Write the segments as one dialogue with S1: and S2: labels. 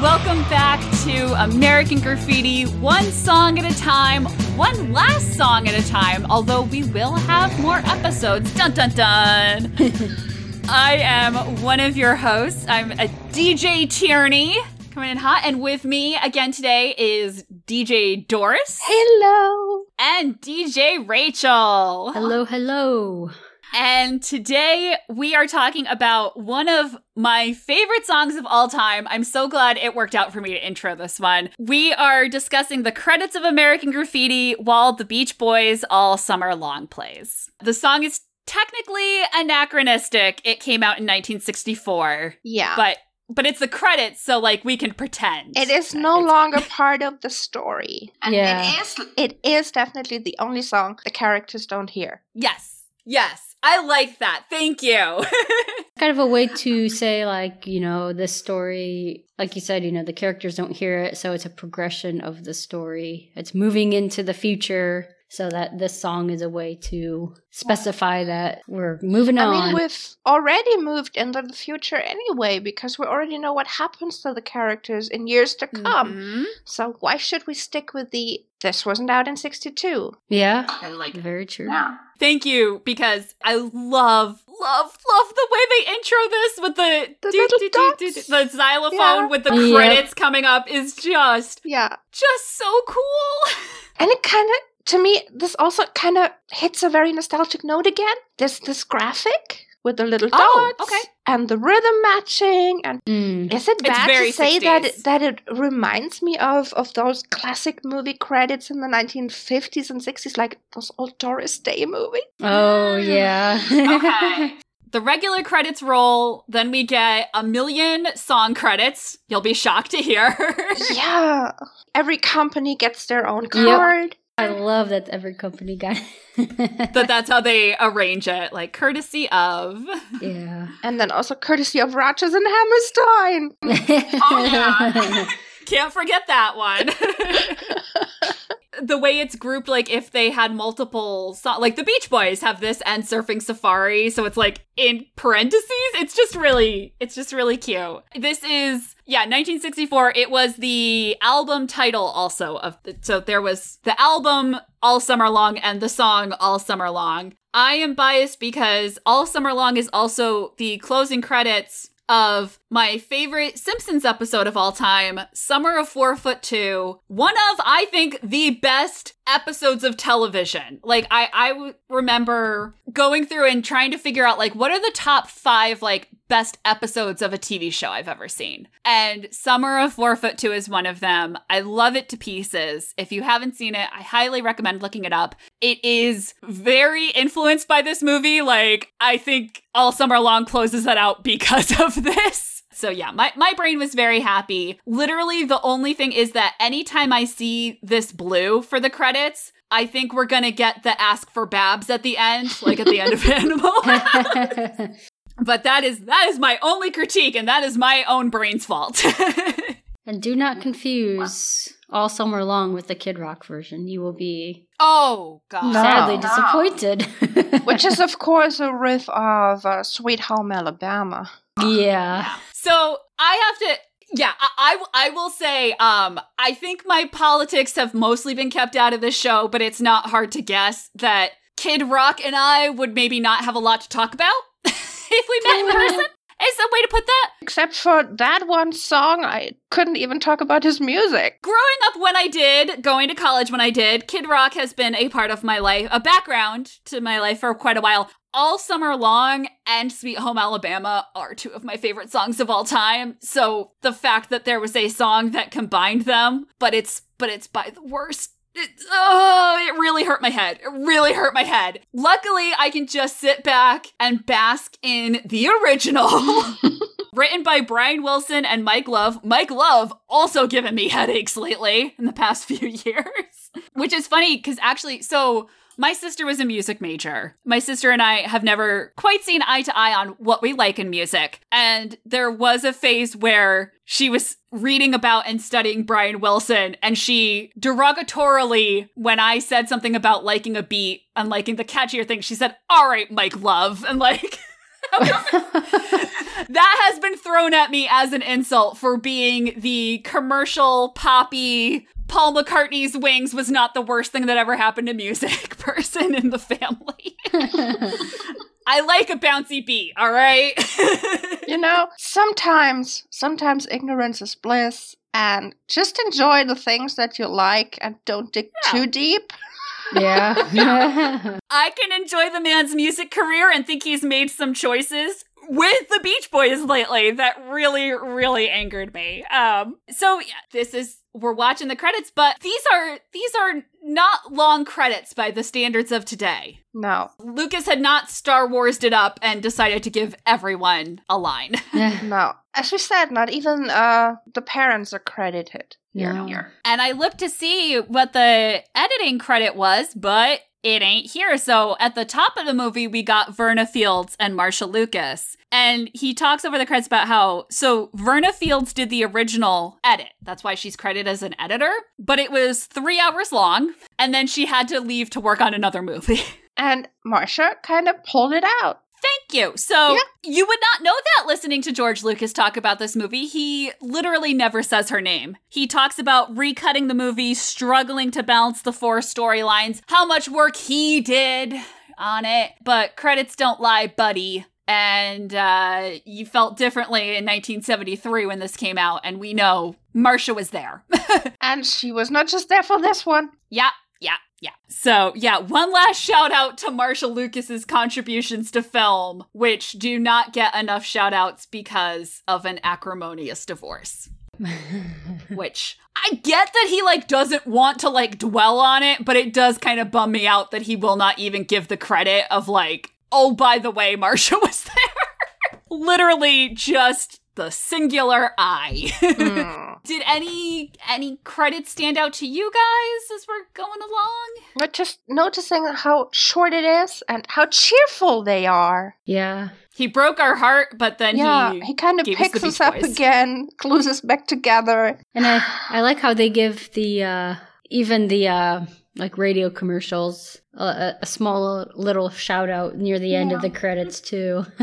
S1: Welcome back to American Graffiti, one song at a time, one last song at a time, although we will have more episodes. Dun dun dun! I am one of your hosts. I'm a DJ Tierney, coming in hot, and with me again today is DJ Doris.
S2: Hello!
S1: And DJ Rachel.
S3: Hello, hello.
S1: And today we are talking about one of my favorite songs of all time. I'm so glad it worked out for me to intro this one. We are discussing the credits of American Graffiti while the Beach Boys All Summer Long plays. The song is technically anachronistic. It came out in 1964.
S2: Yeah.
S1: But but it's the credits, so like we can pretend.
S2: it is no longer part of the story. And
S3: Yeah.
S2: it is it is definitely the only song the characters don't hear.
S1: Yes. Yes. I like that. Thank you.
S3: Kind of a way to say, like, you know, this story, like you said, you know, the characters don't hear it, so it's a progression of the story. It's moving into the future, so that this song is a way to specify that we're moving
S2: I
S3: on.
S2: mean, we've already moved into the future anyway because we already know what happens to the characters in years to come.
S1: Mhm.
S2: So why should we stick with the this wasn't out in 62?
S3: yeah,
S1: I like it.
S3: very true. Yeah.
S1: Thank you, because I love, love, love the way they intro this with the
S2: The
S1: do, do, do, do, do, the xylophone
S2: Yeah.
S1: with the
S3: Yep.
S1: credits coming up is just,
S2: Yeah.
S1: just so cool.
S2: And it kind of to me this also kind of hits a very nostalgic note again. There's this graphic with the little dots
S1: Oh, okay.
S2: and the rhythm matching and
S3: Mm.
S2: Is it bad to say that
S1: 60s.
S2: it, that it reminds me of of those classic movie credits in the 1950s and 60s, like those old Doris Day movies?
S3: Oh, yeah.
S1: okay The regular credits roll, then we get a million song credits. You'll be shocked to hear.
S2: yeah, every company gets their own card.
S3: I love that every company got
S1: that that's how they arrange it, like courtesy of.
S3: Yeah.
S2: And then also courtesy of Rodgers and Hammerstein. oh yeah.
S1: Can't forget that one. the way it's grouped, like if they had multiple, so- like the Beach Boys have this and Surfing Safari, so it's like in parentheses. It's just really, it's just really cute. This is, yeah, 1964. It was the album title also of, the, so there was the album All Summer Long and the song All Summer Long. I am biased because All Summer Long is also the closing credits of my favorite Simpsons episode of all time, Summer of Four Foot Two. One of, I think, the best episodes of television. Like, I, I remember going through and trying to figure out, like, what are the top five, like, best episodes of a TV show I've ever seen. And Summer of Four Foot Two is one of them. I love it to pieces. If you haven't seen it, I highly recommend looking it up. It is very influenced by this movie. Like, I think All Summer Long closes that out because of this. So yeah, my, my brain was very happy. Literally, the only thing is that anytime I see this blue for the credits, I think we're gonna get the ask for Babs at the end, like at the end of Animal. but that is that is my only critique, and that is my own brain's fault.
S3: and do not confuse All Summer Long with the Kid Rock version. You will be
S1: oh god.
S2: No.
S3: sadly disappointed.
S2: Which is, of course, a riff of uh, Sweet Home Alabama.
S3: yeah.
S1: So I have to. Yeah, I I will say, um, I think my politics have mostly been kept out of this show, but it's not hard to guess that Kid Rock and I would maybe not have a lot to talk about if we met in person. Is a way to put that?
S2: Except for that one song, I couldn't even talk about his music.
S1: Growing up when I did, going to college when I did, Kid Rock has been a part of my life, a background to my life for quite a while. All Summer Long and Sweet Home Alabama are two of my favorite songs of all time. So the fact that there was a song that combined them, but it's but it's by the worst it, oh, it really hurt my head. It really hurt my head. Luckily, I can just sit back and bask in the original. Written by Brian Wilson and Mike Love. Mike Love also given me headaches lately in the past few years. Which is funny because actually, so my sister was a music major. My sister and I have never quite seen eye to eye on what we like in music. And there was a phase where she was reading about and studying Brian Wilson, and she derogatorily, when I said something about liking a beat and liking the catchier thing, she said, All right, Mike Love. And like, that has been thrown at me as an insult for being the commercial poppy Paul McCartney's Wings was not the worst thing that ever happened to music person in the family. I like a bouncy beat, all right?
S2: you know, sometimes sometimes ignorance is bliss and just enjoy the things that you like and don't dig
S1: Yeah.
S2: too deep.
S3: yeah.
S1: I can enjoy the man's music career and think he's made some choices with the Beach Boys lately that really, really angered me. Um, so yeah, this is we're watching the credits, but these are these are not long credits by the standards of today.
S2: No,
S1: Lucas had not Star Warsed it up and decided to give everyone a line.
S2: no. As we said, not even uh, the parents are credited here. Here.
S1: And I looked to see what the editing credit was, but it ain't here. So at the top of the movie, we got Verna Fields and Marsha Lucas. And he talks over the credits about how, so Verna Fields did the original edit. That's why she's credited as an editor, but it was three hours long. And then she had to leave to work on another movie.
S2: And Marsha kind of pulled it out.
S1: Thank you. So
S2: Yeah.
S1: you would not know that listening to George Lucas talk about this movie. He literally never says her name. He talks about recutting the movie, struggling to balance the four storylines, how much work he did on it. But credits don't lie, buddy. And uh, you felt differently in 1973 when this came out, and we know Marsha was there.
S2: And she was not just there for this one.
S1: Yeah, yeah, yeah. So, yeah, one last shout out to Marsha Lucas's contributions to film, which do not get enough shout outs because of an acrimonious divorce. Which I get that he like doesn't want to like dwell on it, but it does kind of bum me out that he will not even give the credit of like, oh, by the way, Marsha was there. Literally just the singular I.
S2: Hmm.
S1: Did any any credits stand out to you guys as we're going along?
S2: But just noticing how short it is and how cheerful they are.
S3: yeah.
S1: He broke our heart, but then
S2: yeah,
S1: he
S2: he kind of
S1: gave us
S2: picks
S1: the
S2: us up again, glues us back together.
S3: And I, I like how they give the uh even the uh like radio commercials a, a small little shout out near the end of the credits too.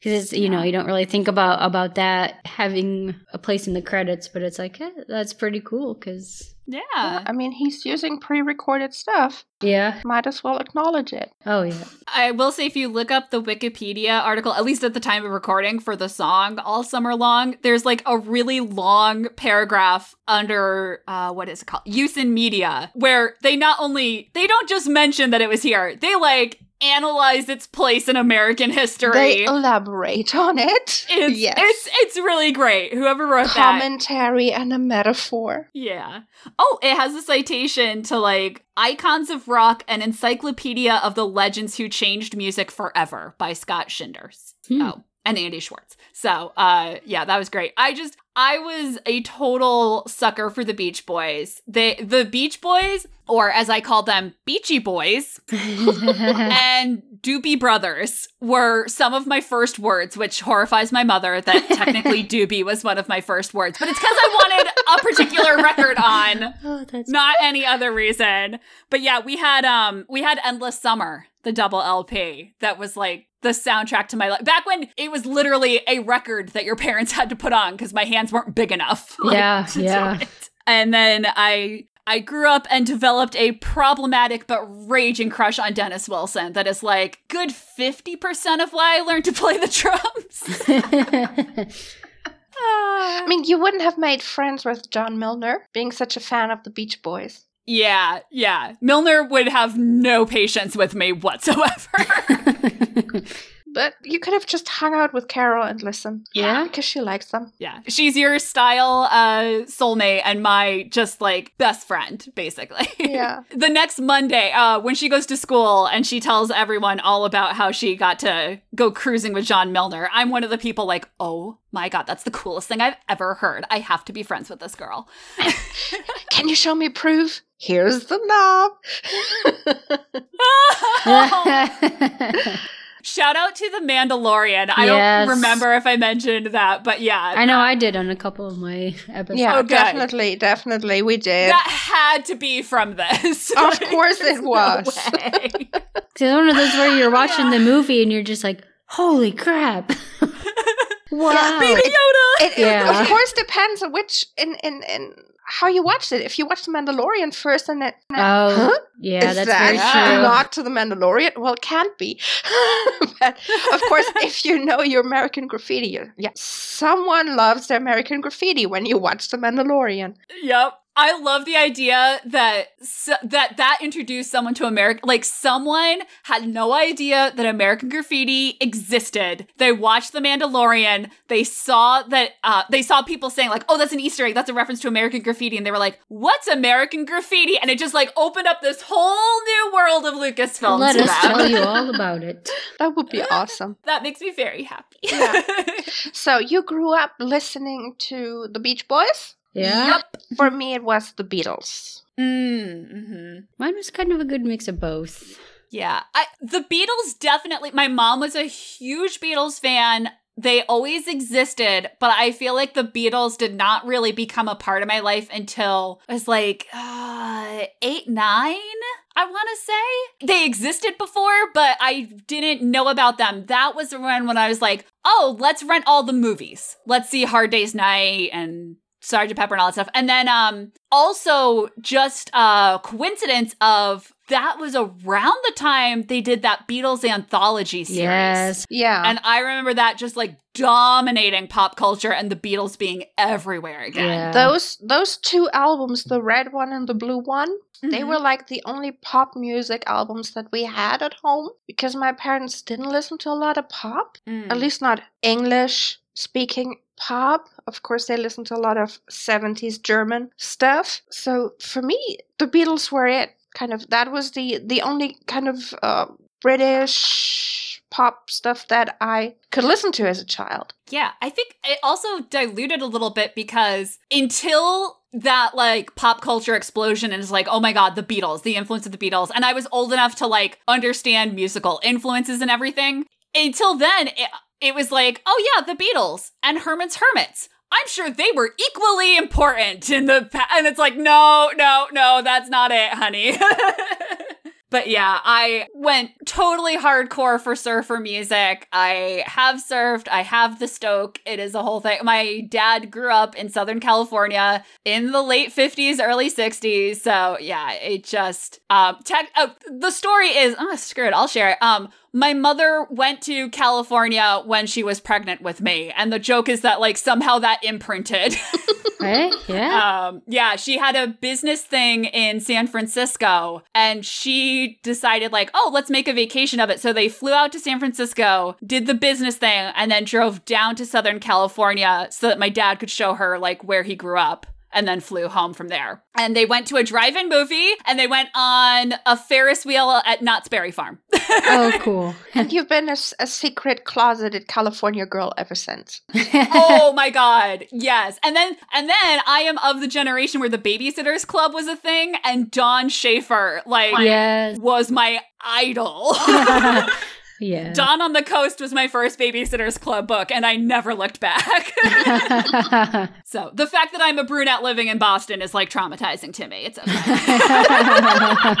S3: Because it's, you know you don't really think about about that having a place in the credits but it's like eh, that's pretty cool because
S1: yeah.
S2: I mean, he's using pre-recorded stuff.
S3: yeah
S2: Might as well acknowledge it.
S3: oh yeah
S1: I will say if you look up the Wikipedia article, at least at the time of recording for the song all summer long, there's like a really long paragraph under uh what is it called? Use in media, where they not only they don't just mention that it was here, they like analyze its place in American history.
S2: They elaborate on it.
S1: it's,
S2: yes.
S1: it's it's really great. Whoever wrote that
S2: commentary and a metaphor.
S1: Yeah. Oh, it has a citation to like Icons of Rock, an encyclopedia of the legends who changed music forever by Scott Schinders.
S3: Hmm.
S1: Oh, and Andy Schwartz. So, uh, yeah, that was great. I just, I was a total sucker for the Beach Boys. They, the Beach Boys, or as I call them, Beachy Boys, and Doobie Brothers were some of my first words, which horrifies my mother that technically Doobie was one of my first words. But it's because I wanted a particular record on,
S3: oh
S1: not any other reason. But yeah, we had um we had Endless Summer, the double LP, that was like the soundtrack to my life. Back when it was literally a record that your parents had to put on because my hands weren't big enough. like,
S3: Yeah, yeah.
S1: And then I I grew up and developed a problematic but raging crush on Dennis Wilson that is like good 50% of why I learned to play the drums. Ah.
S2: I mean, you wouldn't have made friends with John Milner, being such a fan of the Beach Boys.
S1: yeah, yeah. Milner would have no patience with me whatsoever.
S2: But you could have just hung out with Carol and listened.
S3: Yeah?
S2: Because she likes them.
S1: yeah. She's your style uh soulmate and my just like best friend basically.
S2: Yeah.
S1: the next Monday, uh, when she goes to school and she tells everyone all about how she got to go cruising with John Milner, I'm one of the people like, oh my god, that's the coolest thing I've ever heard. I have to be friends with this girl.
S2: Can you show me proof? Here's the knob.
S1: Shout out to the Mandalorian. I
S3: Yes.
S1: don't remember if I mentioned that, but yeah.
S3: I know I did on a couple of my episodes.
S2: yeah,
S1: Oh,
S2: definitely, definitely, we did.
S1: that had to be from this.
S2: Of course it
S1: No
S2: was.
S1: way.
S3: It's one of those where you're watching the movie and you're just like, Holy crap! wow.
S1: Baby Yoda.
S2: It, it
S3: Yeah.
S2: of course depends on which in in in how you watched it. If you watched The Mandalorian first and then
S3: Oh,
S2: Huh?
S3: yeah,
S2: Is
S3: that's
S2: that
S3: very true.
S2: not to the Mandalorian? Well, it can't be. but of course, if you know your American graffiti, yeah, someone loves the American graffiti when you watch the Mandalorian.
S1: Yep. I love the idea that s that that introduced someone to America. Like someone had no idea that American Graffiti existed. They watched The Mandalorian. They saw that uh, they saw people saying like, "Oh, that's an Easter egg. That's a reference to American Graffiti," and they were like, "What's American Graffiti?" And it just like opened up this whole new world of Lucasfilm
S3: Let
S1: to
S3: us
S1: them.
S3: tell you all about it.
S2: That would be awesome.
S1: that makes me very happy.
S2: Yeah. So you grew up listening to the Beach Boys.
S3: Yeah.
S1: Yep.
S2: For me, it was the Beatles.
S1: Mm-hmm.
S3: Mine was kind of a good mix of both.
S1: Yeah. I the Beatles definitely my mom was a huge Beatles fan. They always existed, but I feel like the Beatles did not really become a part of my life until I was like uh, eight, nine, I want to say. They existed before, but I didn't know about them. That was when, when I was like, oh, let's rent all the movies. Let's see Hard Day's Night and Sergeant Pepper and all that stuff. And then um also just a coincidence of that was around the time they did that Beatles anthology series.
S3: Yes.
S2: Yeah.
S1: And I remember that just like dominating pop culture and the Beatles being everywhere again.
S3: Yeah.
S2: those those two albums, the red one and the blue one, they
S1: Mhm.
S2: were like the only pop music albums that we had at home because my parents didn't listen to a lot of pop,
S1: Mm.
S2: at least not English speaking pop. Of course, they listened to a lot of 70s German stuff. So for me, the Beatles were it. Kind of that was the the only kind of uh, British pop stuff that I could listen to as a child.
S1: Yeah, I think it also diluted a little bit because until that like pop culture explosion and it's like, oh my god, the Beatles, the influence of the Beatles, and I was old enough to like understand musical influences and everything. Until then, it, it was like, oh yeah, the Beatles and Herman's Hermits. I'm sure they were equally important in the past. and it's like, no, no, no, that's not it, honey. But yeah, I went totally hardcore for surfer music. I have surfed, I have the stoke. It is a whole thing. My dad grew up in Southern California in the late 50s, early 60s. So yeah, it just um tech oh, the story is oh screw it, I'll share it. Um my mother went to California when she was pregnant with me, and the joke is that like somehow that imprinted.
S3: Right? Yeah.
S1: Um, yeah, she had a business thing in San Francisco and she decided, like, oh, let's make a vacation of it. So they flew out to San Francisco, did the business thing, and then drove down to Southern California so that my dad could show her, like, where he grew up. And then flew home from there. And they went to a drive in movie and they went on a Ferris wheel at Knott's Berry Farm.
S3: oh, cool.
S2: And you've been a secret closeted California girl ever since.
S1: oh my god yes and then and then i am of the generation where the babysitters club was a thing and Dawn Schafer like
S3: yes.
S1: was my idol
S3: yeah.
S1: Dawn on the Coast was my first Babysitters Club book, and I never looked back. so the fact that I'm a brunette living in Boston is like traumatizing to me. It's okay.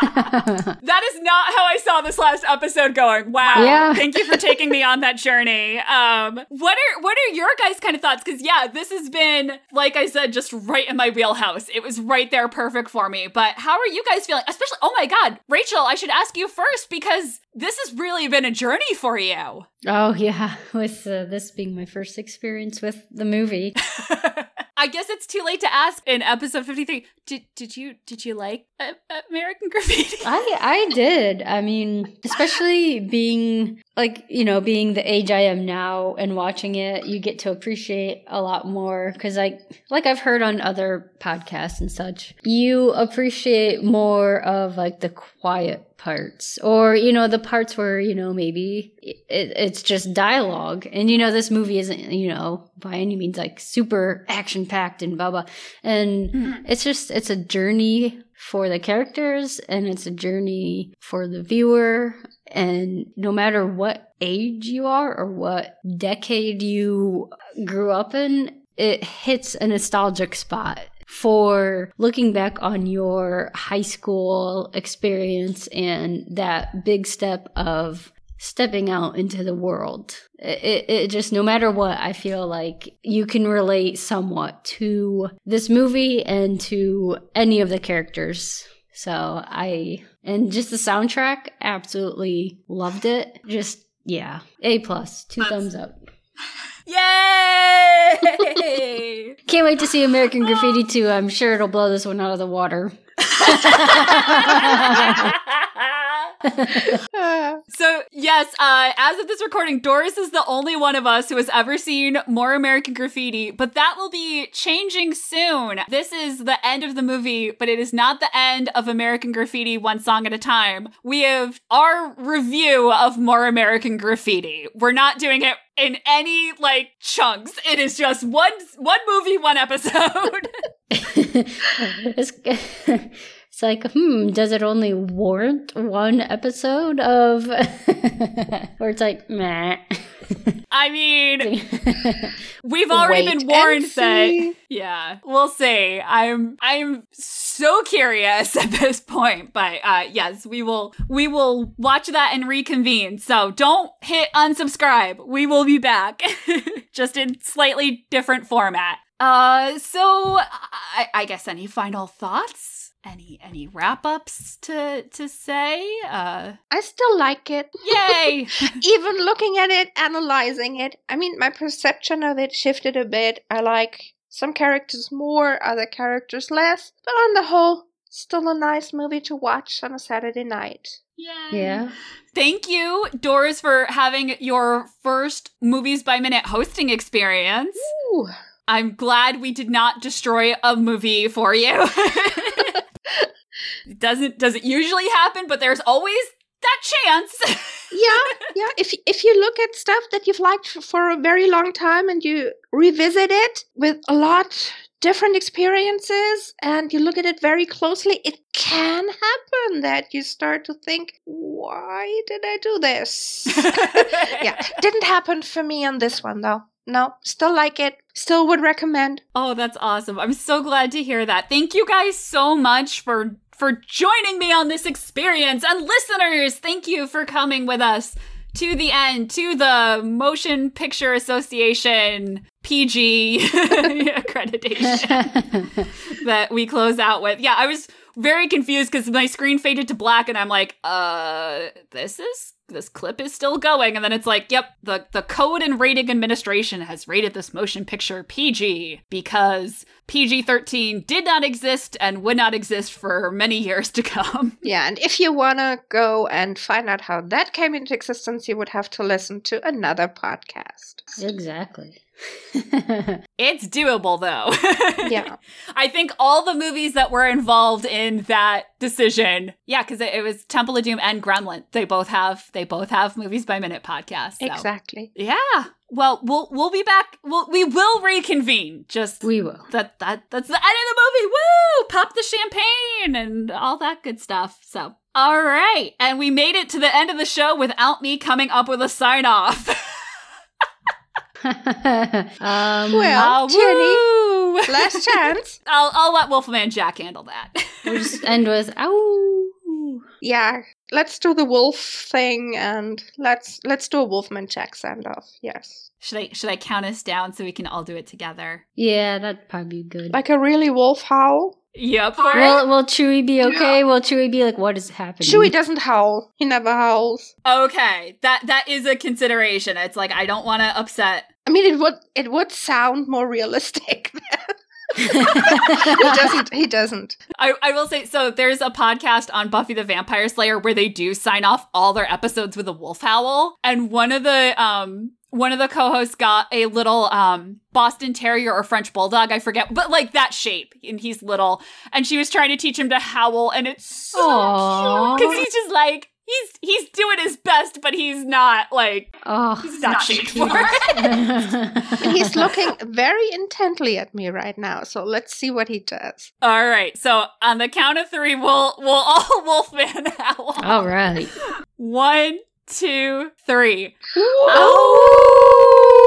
S1: that is not how I saw this last episode going. Wow.
S3: Yeah.
S1: Thank you for taking me on that journey. Um, what are what are your guys' kind of thoughts? Because yeah, this has been, like I said, just right in my wheelhouse. It was right there, perfect for me. But how are you guys feeling? Especially, oh my god, Rachel, I should ask you first because this has really been a journey for you.
S3: oh, yeah. With uh, this being my first experience with the movie.
S1: I guess it's too late to ask in episode 53. Did did you did you like uh, American Graffiti?
S3: I I did. I mean, especially being like, you know, being the age I am now and watching it, you get to appreciate a lot more cuz like like I've heard on other podcasts and such, you appreciate more of like the quiet parts or you know the parts where you know maybe it, it's just dialogue. And you know this movie isn't you know by any means like super action packed and blah blah. And mm-hmm. it's just it's a journey for the characters and it's a journey for the viewer. And no matter what age you are or what decade you grew up in it hits a nostalgic spot for looking back on your high school experience and that big step of stepping out into the world. It, it, just, no matter what, I feel like you can relate somewhat to this movie and to any of the characters. So I, and just the soundtrack, absolutely loved it. Just, yeah, A plus, two thumbs up.
S1: Yay!
S3: Can't wait to see American oh. Graffiti 2. I'm sure it'll blow this one out of the water.
S1: So yes, uh, as of this recording, Doris is the only one of us who has ever seen more American Graffiti, but that will be changing soon. This is the end of the movie, but it is not the end of American Graffiti one song at a time. We have our review of more American Graffiti. We're not doing it in any like chunks. It is just one one movie, one episode.
S3: it's, like, hmm, does it only warrant one episode of. or it's like, meh.
S1: I mean, we've already
S2: wait
S1: been warned that. Yeah, we'll see. I'm I'm so curious at this point, but uh yes, we will we will watch that and reconvene. So don't hit unsubscribe. We will be back, just in slightly different format. Uh, so I, I guess any final thoughts? Any any wrap ups to to say? Uh,
S2: I still like it.
S1: yay!
S2: Even looking at it, analyzing it. I mean, my perception of it shifted a bit. I like some characters more, other characters less. But on the whole, still a nice movie to watch on a Saturday night.
S3: yeah.
S1: Thank you, Doris, for having your first movies by minute hosting experience.
S2: Ooh.
S1: I'm glad we did not destroy a movie for you. it doesn't doesn't usually happen, but there's always that chance.
S2: yeah, yeah. If if you look at stuff that you've liked for a very long time and you revisit it with a lot different experiences and you look at it very closely, it can happen that you start to think, "Why did I do this?" yeah, didn't happen for me on this one though. No, still like it. Still would recommend.
S1: Oh, that's awesome. I'm so glad to hear that. Thank you guys so much for for joining me on this experience. And listeners, thank you for coming with us to the end, to the Motion Picture Association PG accreditation that we close out with. Yeah, I was very confused because my screen faded to black and I'm like, uh, this is this clip is still going and then it's like yep the the code and rating administration has rated this motion picture pg because pg-13 did not exist and would not exist for many years to come
S2: Yeah, and if you want to go and find out how that came into existence, you would have to listen to another podcast.
S3: exactly.
S1: it's doable though
S2: Yeah.
S1: i think all the movies that were involved in that decision yeah because it, it was temple of doom and gremlin they both have they both have movies by minute podcasts so.
S2: Exactly.
S1: yeah well we'll we'll be back we'll, we will reconvene just
S3: we will.
S1: that that that's the end of the movie. Woo! Pop the champagne and all that good stuff. So, all right, and we made it to the end of the show without me coming up with a sign off.
S3: um,
S2: Well, Jenny, last chance.
S1: I'll I'll let Wolfman Jack handle that.
S3: we'll just end with ow.
S2: Yeah, let's do the wolf thing and let's let's do a Wolfman Jack send off. Yes.
S1: should I should I count us down so we can all do it together?
S3: Yeah, that'd probably be good.
S2: Like a really wolf howl.
S1: Yep. For
S3: will, will Chewie be okay? Will Chewie be like, what is happening?
S2: Chewie doesn't howl. He never howls.
S1: Okay, that that is a consideration. It's like I don't want to upset.
S2: I mean it would it would sound more realistic. he doesn't he doesn't.
S1: I, I will say so there's a podcast on Buffy the Vampire Slayer where they do sign off all their episodes with a wolf howl. And one of the um one of the co-hosts got a little um Boston Terrier or French Bulldog, I forget, but like that shape. And he's little. And she was trying to teach him to howl, and it's so
S3: Aw.
S1: cute. Because he's just like he's he's doing his best, but he's not like
S3: oh,
S1: he's not shaped for it.
S2: He's looking very intently at me right now. So let's see what he does.
S1: All right. So on the count of three, we'll we'll all wolfman howl.
S3: All right.
S1: One, two, three.
S2: Oh!